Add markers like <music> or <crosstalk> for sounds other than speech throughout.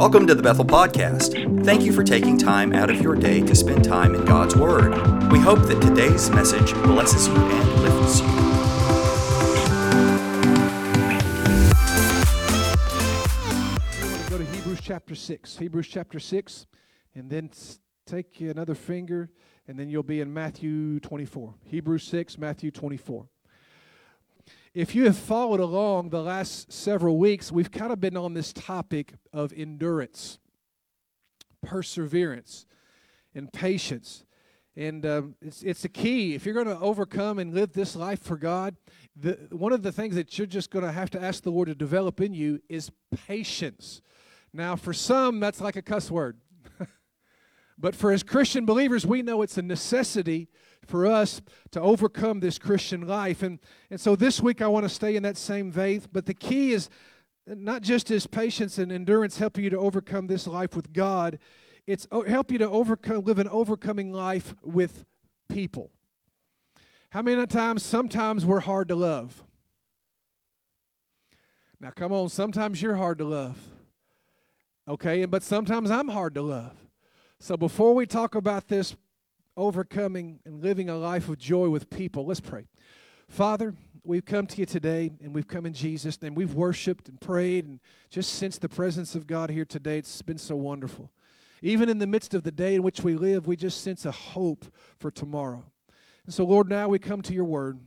Welcome to the Bethel Podcast. Thank you for taking time out of your day to spend time in God's Word. We hope that today's message blesses you and lifts you. We want to go to Hebrews chapter 6. Hebrews chapter 6, and then take another finger, and then you'll be in Matthew 24. Hebrews 6, Matthew 24. If you have followed along the last several weeks, we've kind of been on this topic of endurance, perseverance, and patience. And um, it's, it's a key. If you're going to overcome and live this life for God, the, one of the things that you're just going to have to ask the Lord to develop in you is patience. Now, for some, that's like a cuss word. <laughs> but for as Christian believers, we know it's a necessity for us to overcome this Christian life. And, and so this week, I want to stay in that same faith, But the key is not just is patience and endurance helping you to overcome this life with God, it's help you to overcome, live an overcoming life with people. How many times? Sometimes we're hard to love. Now, come on, sometimes you're hard to love. Okay, but sometimes I'm hard to love. So before we talk about this overcoming and living a life of joy with people, let's pray. Father, we've come to you today and we've come in Jesus and we've worshiped and prayed and just sensed the presence of God here today. It's been so wonderful. Even in the midst of the day in which we live, we just sense a hope for tomorrow. And so, Lord, now we come to your word.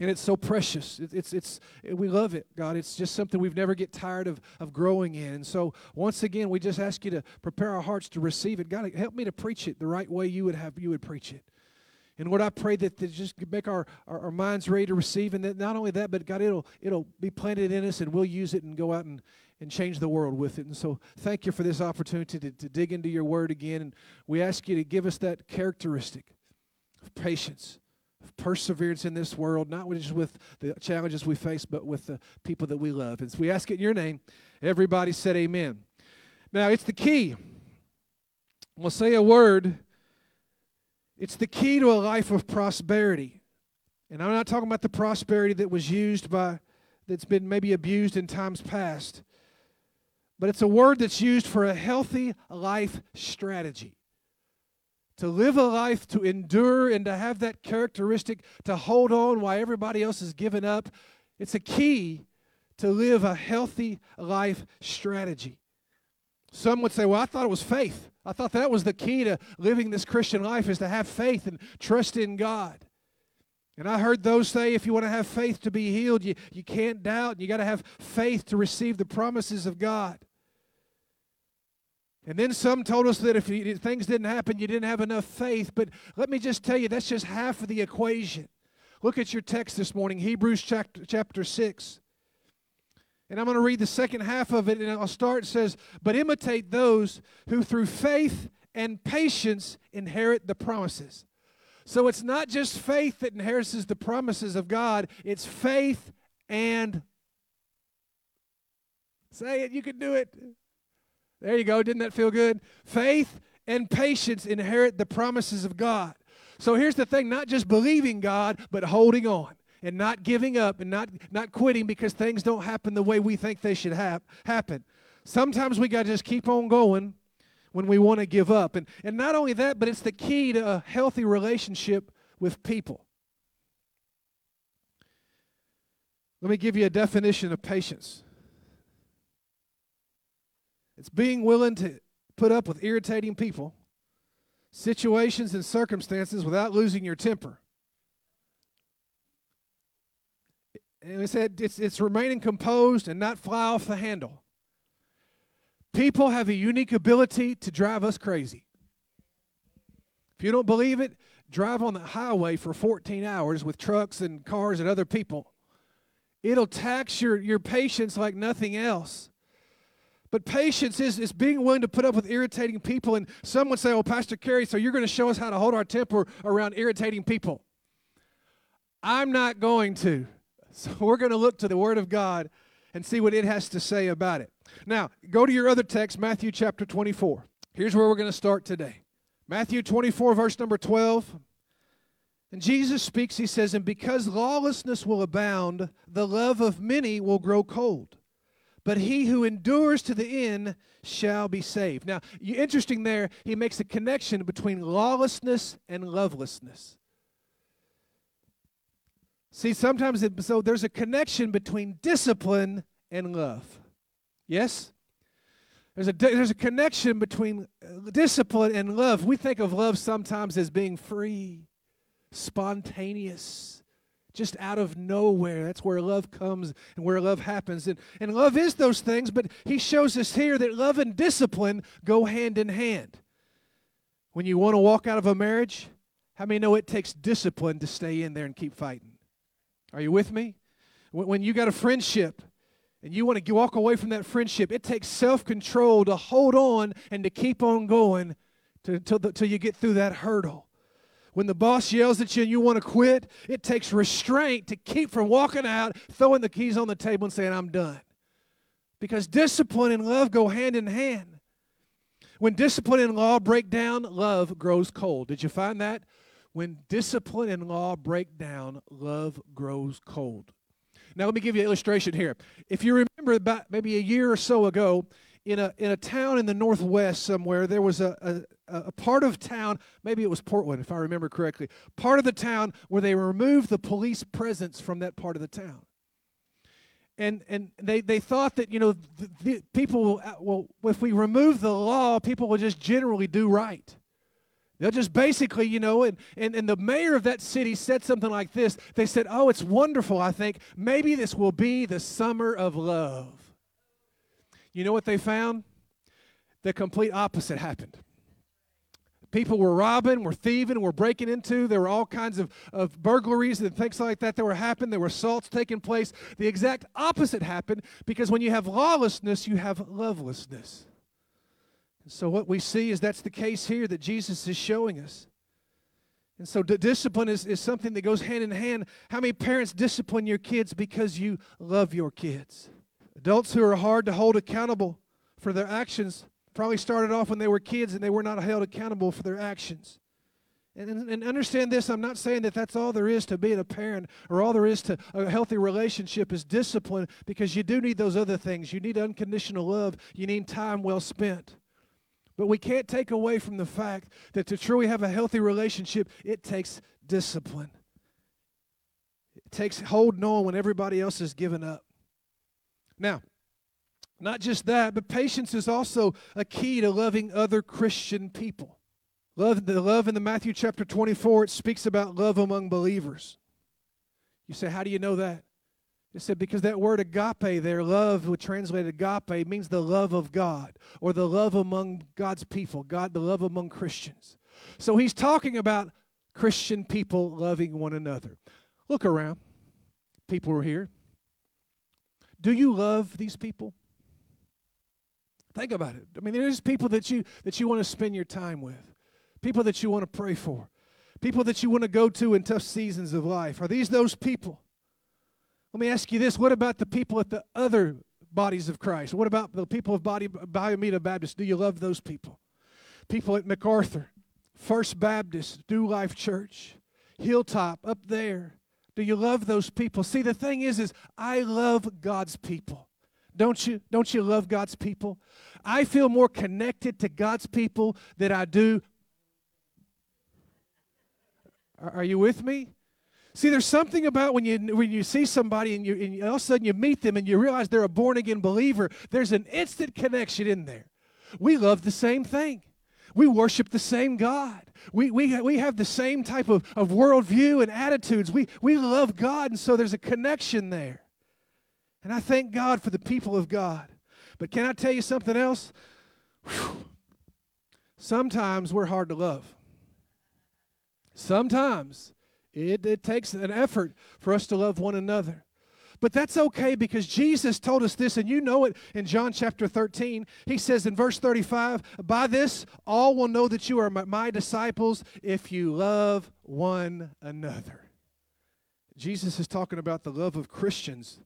And it's so precious. It, it's, it's, we love it, God. It's just something we've never get tired of, of growing in. And so, once again, we just ask you to prepare our hearts to receive it. God, help me to preach it the right way you would have you would preach it. And Lord, I pray that that just make our, our, our minds ready to receive, and that not only that, but God, it'll it'll be planted in us, and we'll use it and go out and, and change the world with it. And so, thank you for this opportunity to, to dig into your word again. And we ask you to give us that characteristic of patience, perseverance in this world, not just with the challenges we face, but with the people that we love. And so we ask it in your name. Everybody said amen. Now, it's the key. We'll say a word. It's the key to a life of prosperity. And I'm not talking about the prosperity that was used by, that's been maybe abused in times past, but it's a word that's used for a healthy life strategy to live a life to endure and to have that characteristic to hold on while everybody else is giving up it's a key to live a healthy life strategy. Some would say well i thought it was faith. I thought that was the key to living this christian life is to have faith and trust in god. And i heard those say if you want to have faith to be healed you, you can't doubt. You got to have faith to receive the promises of god and then some told us that if things didn't happen, you didn't have enough faith. But let me just tell you, that's just half of the equation. Look at your text this morning, Hebrews chapter, chapter 6. And I'm going to read the second half of it, and I'll start. It says, But imitate those who through faith and patience inherit the promises. So it's not just faith that inherits the promises of God, it's faith and. Say it, you can do it. There you go. Didn't that feel good? Faith and patience inherit the promises of God. So here's the thing not just believing God, but holding on and not giving up and not, not quitting because things don't happen the way we think they should hap- happen. Sometimes we got to just keep on going when we want to give up. And, and not only that, but it's the key to a healthy relationship with people. Let me give you a definition of patience. It's being willing to put up with irritating people, situations, and circumstances without losing your temper. And it said it's, it's remaining composed and not fly off the handle. People have a unique ability to drive us crazy. If you don't believe it, drive on the highway for 14 hours with trucks and cars and other people. It'll tax your, your patience like nothing else. But patience is, is being willing to put up with irritating people. And some would say, Oh, Pastor Kerry, so you're going to show us how to hold our temper around irritating people. I'm not going to. So <laughs> we're going to look to the Word of God and see what it has to say about it. Now, go to your other text, Matthew chapter 24. Here's where we're going to start today. Matthew 24, verse number 12. And Jesus speaks, he says, And because lawlessness will abound, the love of many will grow cold. But he who endures to the end shall be saved. Now, interesting there, he makes a connection between lawlessness and lovelessness. See, sometimes it, so there's a connection between discipline and love. Yes? There's a, there's a connection between uh, discipline and love. We think of love sometimes as being free, spontaneous, just out of nowhere. That's where love comes and where love happens. And, and love is those things, but he shows us here that love and discipline go hand in hand. When you want to walk out of a marriage, how many know it takes discipline to stay in there and keep fighting? Are you with me? When you got a friendship and you want to walk away from that friendship, it takes self control to hold on and to keep on going till, till you get through that hurdle. When the boss yells at you and you want to quit, it takes restraint to keep from walking out, throwing the keys on the table, and saying, I'm done. Because discipline and love go hand in hand. When discipline and law break down, love grows cold. Did you find that? When discipline and law break down, love grows cold. Now, let me give you an illustration here. If you remember about maybe a year or so ago, in a, in a town in the northwest somewhere, there was a, a, a part of town, maybe it was Portland, if I remember correctly, part of the town where they removed the police presence from that part of the town. And, and they, they thought that, you know, the, the people, uh, well, if we remove the law, people will just generally do right. They'll just basically, you know, and, and, and the mayor of that city said something like this. They said, Oh, it's wonderful, I think. Maybe this will be the summer of love. You know what they found? The complete opposite happened. People were robbing, were thieving, were breaking into. There were all kinds of, of burglaries and things like that that were happening. There were assaults taking place. The exact opposite happened because when you have lawlessness, you have lovelessness. And so what we see is that's the case here that Jesus is showing us. And so discipline is, is something that goes hand in hand. How many parents discipline your kids because you love your kids? Adults who are hard to hold accountable for their actions probably started off when they were kids and they were not held accountable for their actions. And, and, understand this I'm not saying that that's all there is to being a parent or all there is to a healthy relationship is discipline because you do need those other things. You need unconditional love, you need time well spent. But we can't take away from the fact that to truly have a healthy relationship, it takes discipline. It takes holding on when everybody else has given up. Now, not just that, but patience is also a key to loving other Christian people. Love, the love in the Matthew chapter 24, it speaks about love among believers. You say, how do you know that? It said, because that word agape there, love, which translated agape, means the love of God or the love among God's people, God, the love among Christians. So he's talking about Christian people loving one another. Look around. People are here. Do you love these people? Think about it. I mean, there's people that you that you want to spend your time with, people that you want to pray for, people that you want to go to in tough seasons of life. Are these those people? Let me ask you this: What about the people at the other bodies of Christ? What about the people of Body Biomeda Baptist? Do you love those people? People at MacArthur, First Baptist, New Life Church, Hilltop, up there. Do you love those people? See, the thing is, is I love God's people. Don't you? Don't you love God's people? I feel more connected to God's people than I do. Are you with me? See, there's something about when you when you see somebody and you and all of a sudden you meet them and you realize they're a born again believer. There's an instant connection in there. We love the same thing. We worship the same God. We, we, we have the same type of, of worldview and attitudes. We, we love God, and so there's a connection there. And I thank God for the people of God. But can I tell you something else? Whew. Sometimes we're hard to love. Sometimes it, it takes an effort for us to love one another. But that's okay because Jesus told us this, and you know it in John chapter 13. He says in verse 35 By this all will know that you are my disciples if you love one another. Jesus is talking about the love of Christians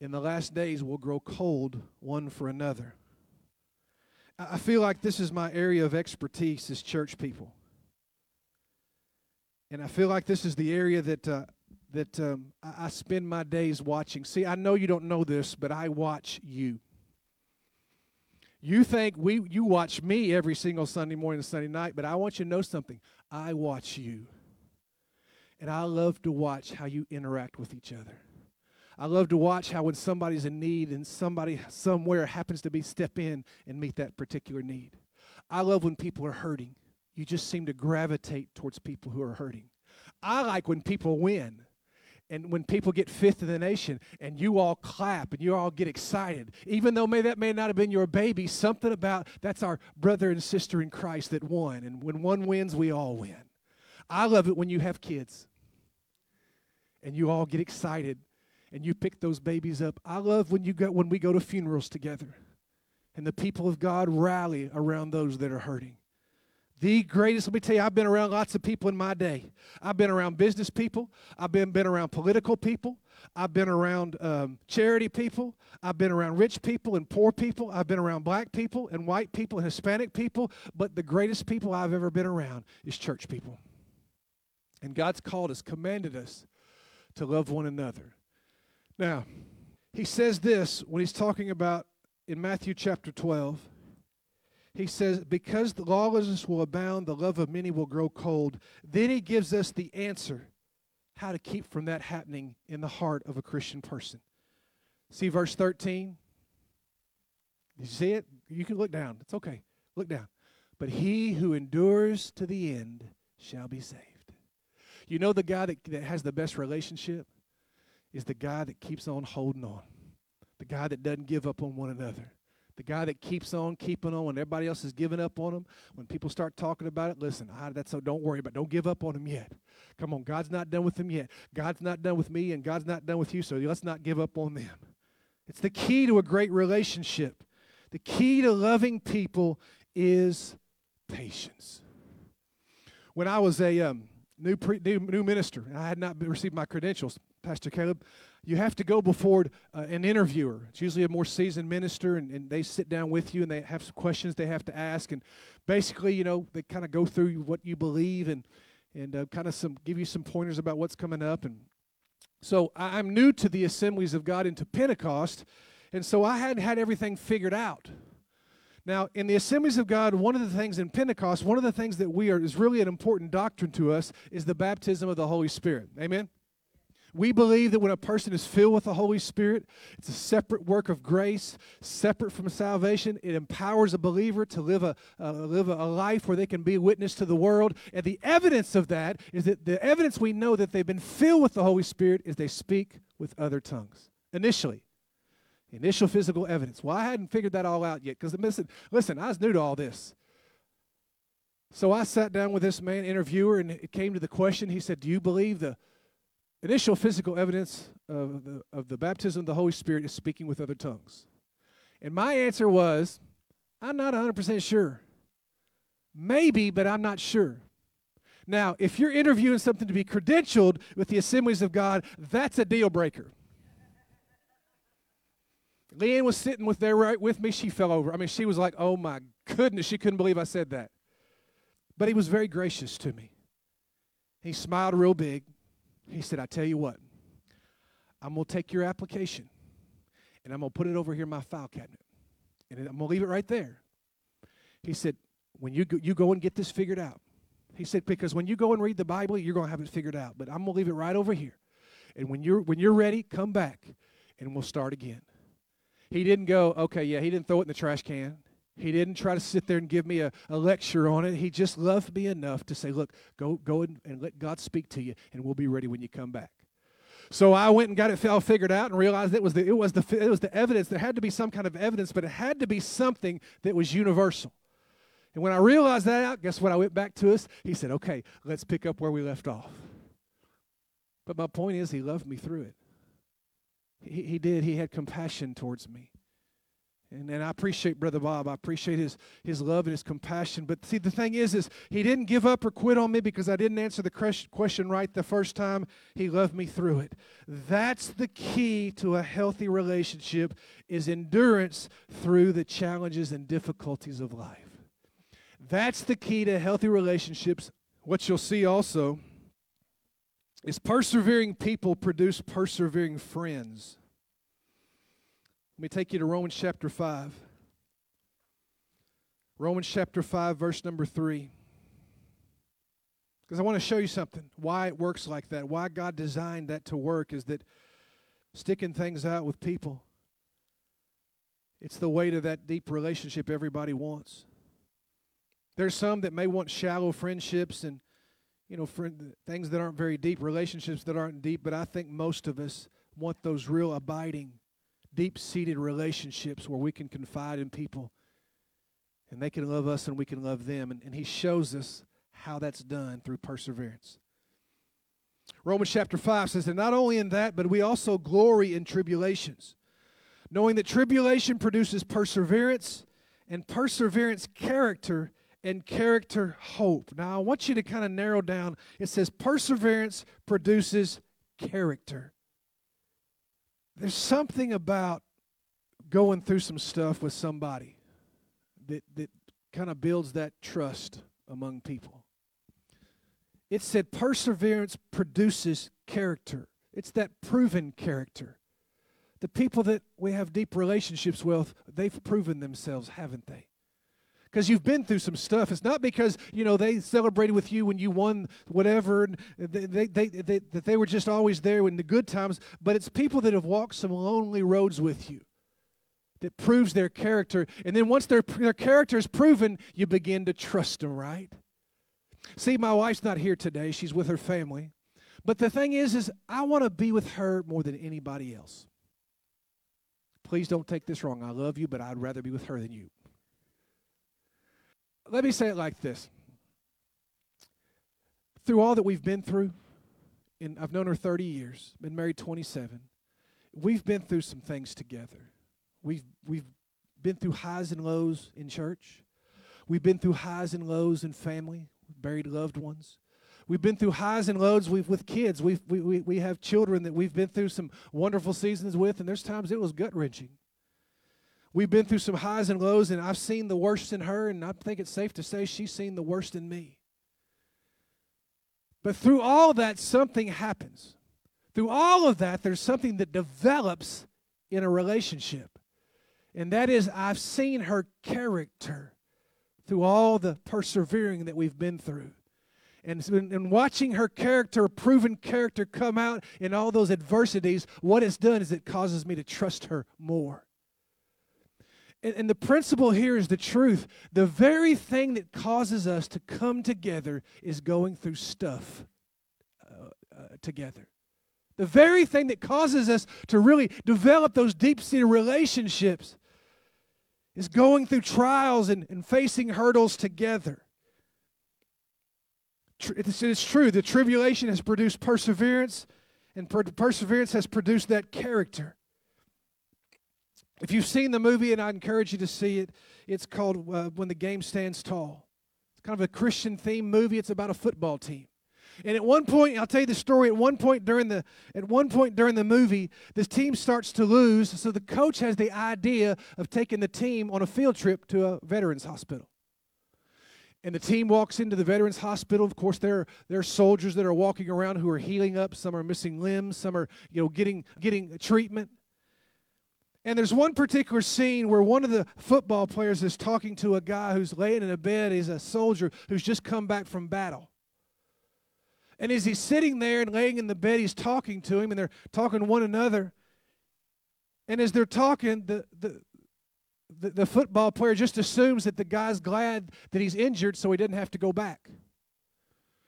in the last days will grow cold one for another. I feel like this is my area of expertise as church people. And I feel like this is the area that uh, that um, I, I spend my days watching. See, I know you don't know this, but I watch you. You think we you watch me every single Sunday morning and Sunday night, but I want you to know something. I watch you. And I love to watch how you interact with each other. I love to watch how when somebody's in need and somebody somewhere happens to be step in and meet that particular need. I love when people are hurting. You just seem to gravitate towards people who are hurting. I like when people win and when people get fifth in the nation and you all clap and you all get excited even though may that may not have been your baby something about that's our brother and sister in christ that won. And when one wins we all win. I love it when you have kids and you all get excited and you pick those babies up. I love when you go when we go to funerals together and the people of god rally around those that are hurting the greatest, let me tell you, I've been around lots of people in my day. I've been around business people. I've been, been around political people. I've been around um, charity people. I've been around rich people and poor people. I've been around black people and white people and Hispanic people. But the greatest people I've ever been around is church people. And God's called us, commanded us to love one another. Now, he says this when he's talking about in Matthew chapter 12 he says, Because the lawlessness will abound, the love of many will grow cold. Then he gives us the answer how to keep from that happening in the heart of a Christian person. See verse 13? You see it? You can look down. It's okay. Look down. But he who endures to the end shall be saved. You know the guy that, that has the best relationship is the guy that keeps on holding on, the guy that doesn't give up on one another. The guy that keeps on keeping on when everybody else is giving up on him. When people start talking about it, listen, I, that's so don't worry about. It. Don't give up on him yet. Come on, God's not done with them yet. God's not done with me, and God's not done with you. So let's not give up on them. It's the key to a great relationship. The key to loving people is patience. When I was a um, new, pre, new new minister, and I had not received my credentials, Pastor Caleb, you have to go before uh, an interviewer. It's usually a more seasoned minister, and, and they sit down with you and they have some questions they have to ask. And basically, you know, they kind of go through what you believe and, and uh, kind of some give you some pointers about what's coming up. And so I'm new to the assemblies of God into Pentecost, and so I hadn't had everything figured out. Now, in the assemblies of God, one of the things in Pentecost, one of the things that we are is really an important doctrine to us is the baptism of the Holy Spirit. Amen. We believe that when a person is filled with the Holy Spirit, it's a separate work of grace, separate from salvation. It empowers a believer to live a, live a life where they can be witness to the world. And the evidence of that is that the evidence we know that they've been filled with the Holy Spirit is they speak with other tongues. Initially, initial physical evidence. Well, I hadn't figured that all out yet because listen, listen, I was new to all this. So I sat down with this man, interviewer, and it came to the question. He said, Do you believe the initial physical evidence of the, of the baptism of the Holy Spirit is speaking with other tongues. And my answer was, I'm not 100% sure. Maybe, but I'm not sure. Now, if you're interviewing something to be credentialed with the assemblies of God, that's a deal breaker. Leanne was sitting with there right with me. She fell over. I mean, she was like, oh my goodness, she couldn't believe I said that. But he was very gracious to me. He smiled real big. He said, I tell you what, I'm going to take your application and I'm going to put it over here in my file cabinet. And I'm going to leave it right there. He said, when you go, you go and get this figured out. He said, because when you go and read the Bible, you're going to have it figured out. But I'm going to leave it right over here. And when you're, when you're ready, come back and we'll start again. He didn't go, okay, yeah, he didn't throw it in the trash can. He didn't try to sit there and give me a, a lecture on it. He just loved me enough to say, look, go, go and, and let God speak to you, and we'll be ready when you come back. So I went and got it all figured out and realized it was the, it was the, it was the evidence. There had to be some kind of evidence, but it had to be something that was universal. And when I realized that out, guess what? I went back to us. He said, okay, let's pick up where we left off. But my point is, he loved me through it. He, he did. He had compassion towards me. And, and I appreciate Brother Bob. I appreciate his, his love and his compassion. But see, the thing is, is he didn't give up or quit on me because I didn't answer the question right the first time. He loved me through it. That's the key to a healthy relationship is endurance through the challenges and difficulties of life. That's the key to healthy relationships. What you'll see also is persevering people produce persevering friends. Let me take you to Romans chapter 5. Romans chapter 5, verse number 3. Because I want to show you something. Why it works like that. Why God designed that to work is that sticking things out with people, it's the way to that deep relationship everybody wants. There's some that may want shallow friendships and you know friend, things that aren't very deep, relationships that aren't deep, but I think most of us want those real abiding, deep-seated relationships where we can confide in people and they can love us and we can love them. And, and he shows us how that's done through perseverance. Romans chapter 5 says that not only in that, but we also glory in tribulations, knowing that tribulation produces perseverance, and perseverance, character, and character, hope. Now, I want you to kind of narrow down. It says perseverance produces character. There's something about going through some stuff with somebody that, that kind of builds that trust among people. It said perseverance produces character. It's that proven character. The people that we have deep relationships with, they've proven themselves, haven't they? Because you've been through some stuff. It's not because you know they celebrated with you when you won whatever, they, they, they, they, that they were just always there in the good times. But it's people that have walked some lonely roads with you that proves their character. And then once their, their character is proven, you begin to trust them, right? See, my wife's not here today. She's with her family. But the thing is, is I want to be with her more than anybody else. Please don't take this wrong. I love you, but I'd rather be with her than you. Let me say it like this. Through all that we've been through, and I've known her 30 years, been married 27, we've been through some things together. We've, we've been through highs and lows in church. We've been through highs and lows in family, buried loved ones. We've been through highs and lows we've, with kids. We've, we, we, we have children that we've been through some wonderful seasons with, and there's times it was gut wrenching. We've been through some highs and lows, and I've seen the worst in her, and I think it's safe to say she's seen the worst in me. But through all that, something happens. Through all of that, there's something that develops in a relationship. And that is, I've seen her character through all the persevering that we've been through. And, and watching her character, proven character, come out in all those adversities, what it's done is it causes me to trust her more. And, and the principle here is the truth. The very thing that causes us to come together is going through stuff uh, uh, together. The very thing that causes us to really develop those deep seated relationships is going through trials and, and facing hurdles together. It's, true, the tribulation has produced perseverance, and per- perseverance has produced that character. If you've seen the movie, and I encourage you to see it, it's called uh, When the Game Stands Tall. It's kind of a Christian theme movie. It's about a football team. And at one point, I'll tell you the story. At one point during the at one point during the movie, this team starts to lose. So the coach has the idea of taking the team on a field trip to a veterans hospital. And the team walks into the veterans hospital. Of course, there, there are soldiers that are walking around who are healing up. Some are missing limbs. Some are, you know, getting getting treatment. And there's one particular scene where one of the football players is talking to a guy who's laying in a bed. He's a soldier who's just come back from battle. And as he's sitting there and laying in the bed, he's talking to him, and they're talking one another. And as they're talking, the, the, the, the football player just assumes that the guy's glad that he's injured so he didn't have to go back.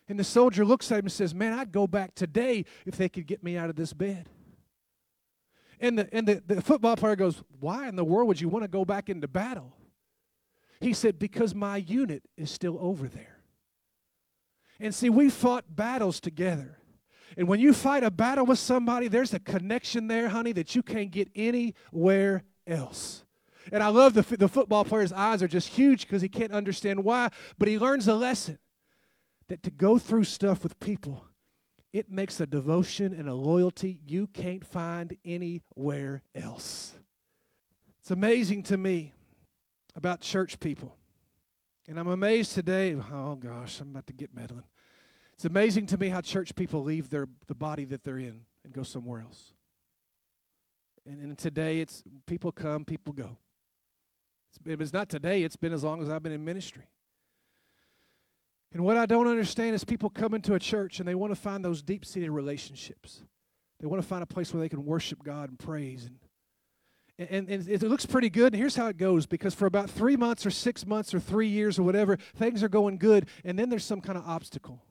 And the soldier looks at him and says, Man, I'd go back today if they could get me out of this bed. And the, and the, the football player goes, Why in the world would you want to go back into battle? He said, Because my unit is still over there. And see, we fought battles together. And when you fight a battle with somebody, there's a connection there, honey, that you can't get anywhere else. And I love the, the football player's eyes are just huge because he can't understand why, but he learns a lesson that to go through stuff with people, it makes a devotion and a loyalty you can't find anywhere else. It's amazing to me about church people. And I'm amazed today. Oh gosh, I'm about to get meddling. It's amazing to me how church people leave their the body that they're in and go somewhere else. And, and today it's people come, people go. If it's not today, it's been as long as I've been in ministry. And what I don't understand is people come into a church and they want to find those deep seated relationships. They want to find a place where they can worship God and praise. And, and, and it looks pretty good. And here's how it goes because for about three months or six months or three years or whatever, things are going good. And then there's some kind of obstacle.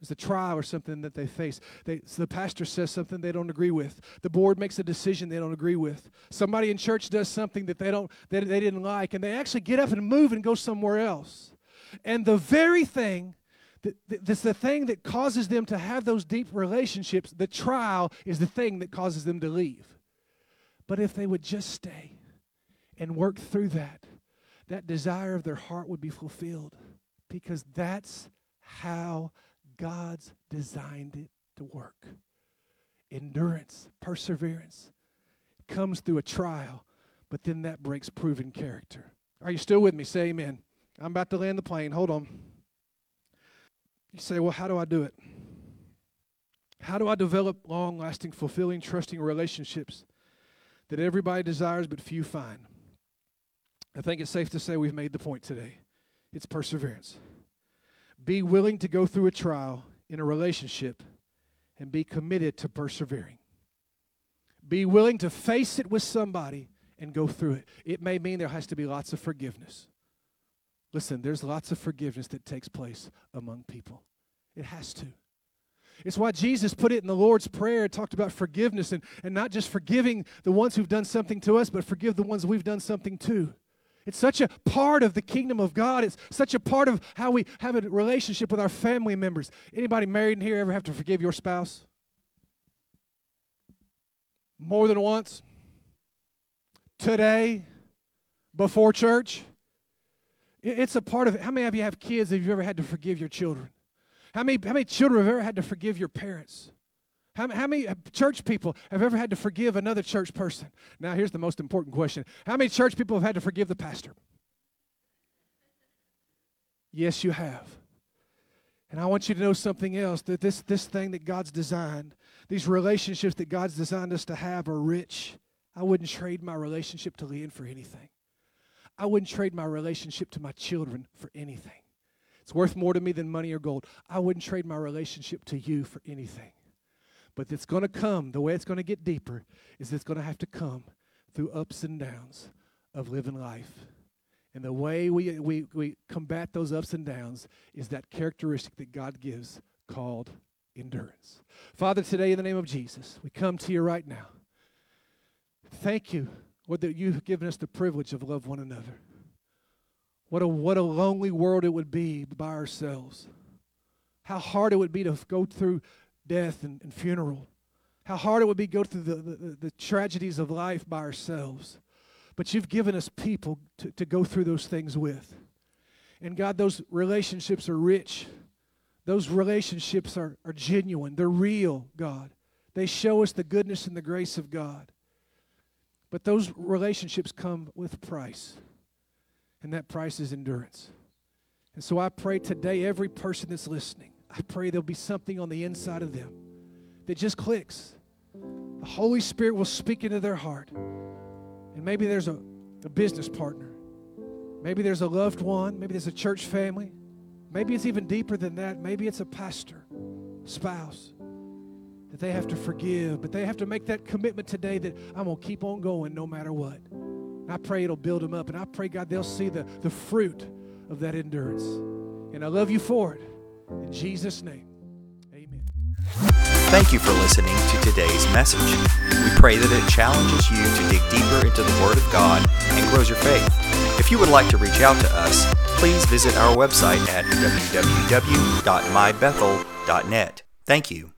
There's a trial or something that they face. They, so the pastor says something they don't agree with. The board makes a decision they don't agree with. Somebody in church does something that they don't that they didn't like, and they actually get up and move and go somewhere else. And the very thing that, that's the thing that causes them to have those deep relationships, the trial is the thing that causes them to leave. But if they would just stay and work through that, that desire of their heart would be fulfilled because that's how God's designed it to work. Endurance, perseverance comes through a trial, but then that breaks proven character. Are you still with me? Say amen. I'm about to land the plane. Hold on. You say, well, how do I do it? How do I develop long lasting, fulfilling, trusting relationships that everybody desires but few find? I think it's safe to say we've made the point today. It's perseverance. Be willing to go through a trial in a relationship and be committed to persevering. Be willing to face it with somebody and go through it. It may mean there has to be lots of forgiveness. Listen, there's lots of forgiveness that takes place among people. It has to. It's why Jesus put it in the Lord's Prayer, talked about forgiveness and, and not just forgiving the ones who've done something to us, but forgive the ones we've done something to. It's such a part of the kingdom of God. It's such a part of how we have a relationship with our family members. Anybody married in here ever have to forgive your spouse? More than once? Today? Before church? It's a part of it. How many of you have kids that you've ever had to forgive your children? How many, how many children have ever had to forgive your parents? How, how many uh, church people have ever had to forgive another church person? Now, here's the most important question How many church people have had to forgive the pastor? Yes, you have. And I want you to know something else that this, this thing that God's designed, these relationships that God's designed us to have are rich. I wouldn't trade my relationship to Leanne for anything. I wouldn't trade my relationship to my children for anything. It's worth more to me than money or gold. I wouldn't trade my relationship to you for anything. But it's going to come, the way it's going to get deeper is it's going to have to come through ups and downs of living life. And the way we, we, we combat those ups and downs is that characteristic that God gives called endurance. Father, today in the name of Jesus, we come to you right now. Thank you what that you've given us the privilege of love one another. What a what a lonely world it would be by ourselves. How hard it would be to go through death and, and funeral. How hard it would be to go through the, the, the, tragedies of life by ourselves. But you've given us people to, to go through those things with. And God, those relationships are rich. Those relationships are, are genuine. They're real, God. They show us the goodness and the grace of God. But those relationships come with price, and that price is endurance. And so I pray today, every person that's listening, I pray there'll be something on the inside of them that just clicks. The Holy Spirit will speak into their heart. And maybe there's a, a business partner, maybe there's a loved one, maybe there's a church family, maybe it's even deeper than that. Maybe it's a pastor, spouse that they have to forgive, but they have to make that commitment today that I'm going to keep on going no matter what. And I pray it'll build them up, and I pray, God, they'll see the, the fruit of that endurance. And I love you for it. In Jesus' name, amen. Thank you for listening to today's message. We pray that it challenges you to dig deeper into the Word of God and grows your faith. If you would like to reach out to us, please visit our website at www.mybethel.net. Thank you.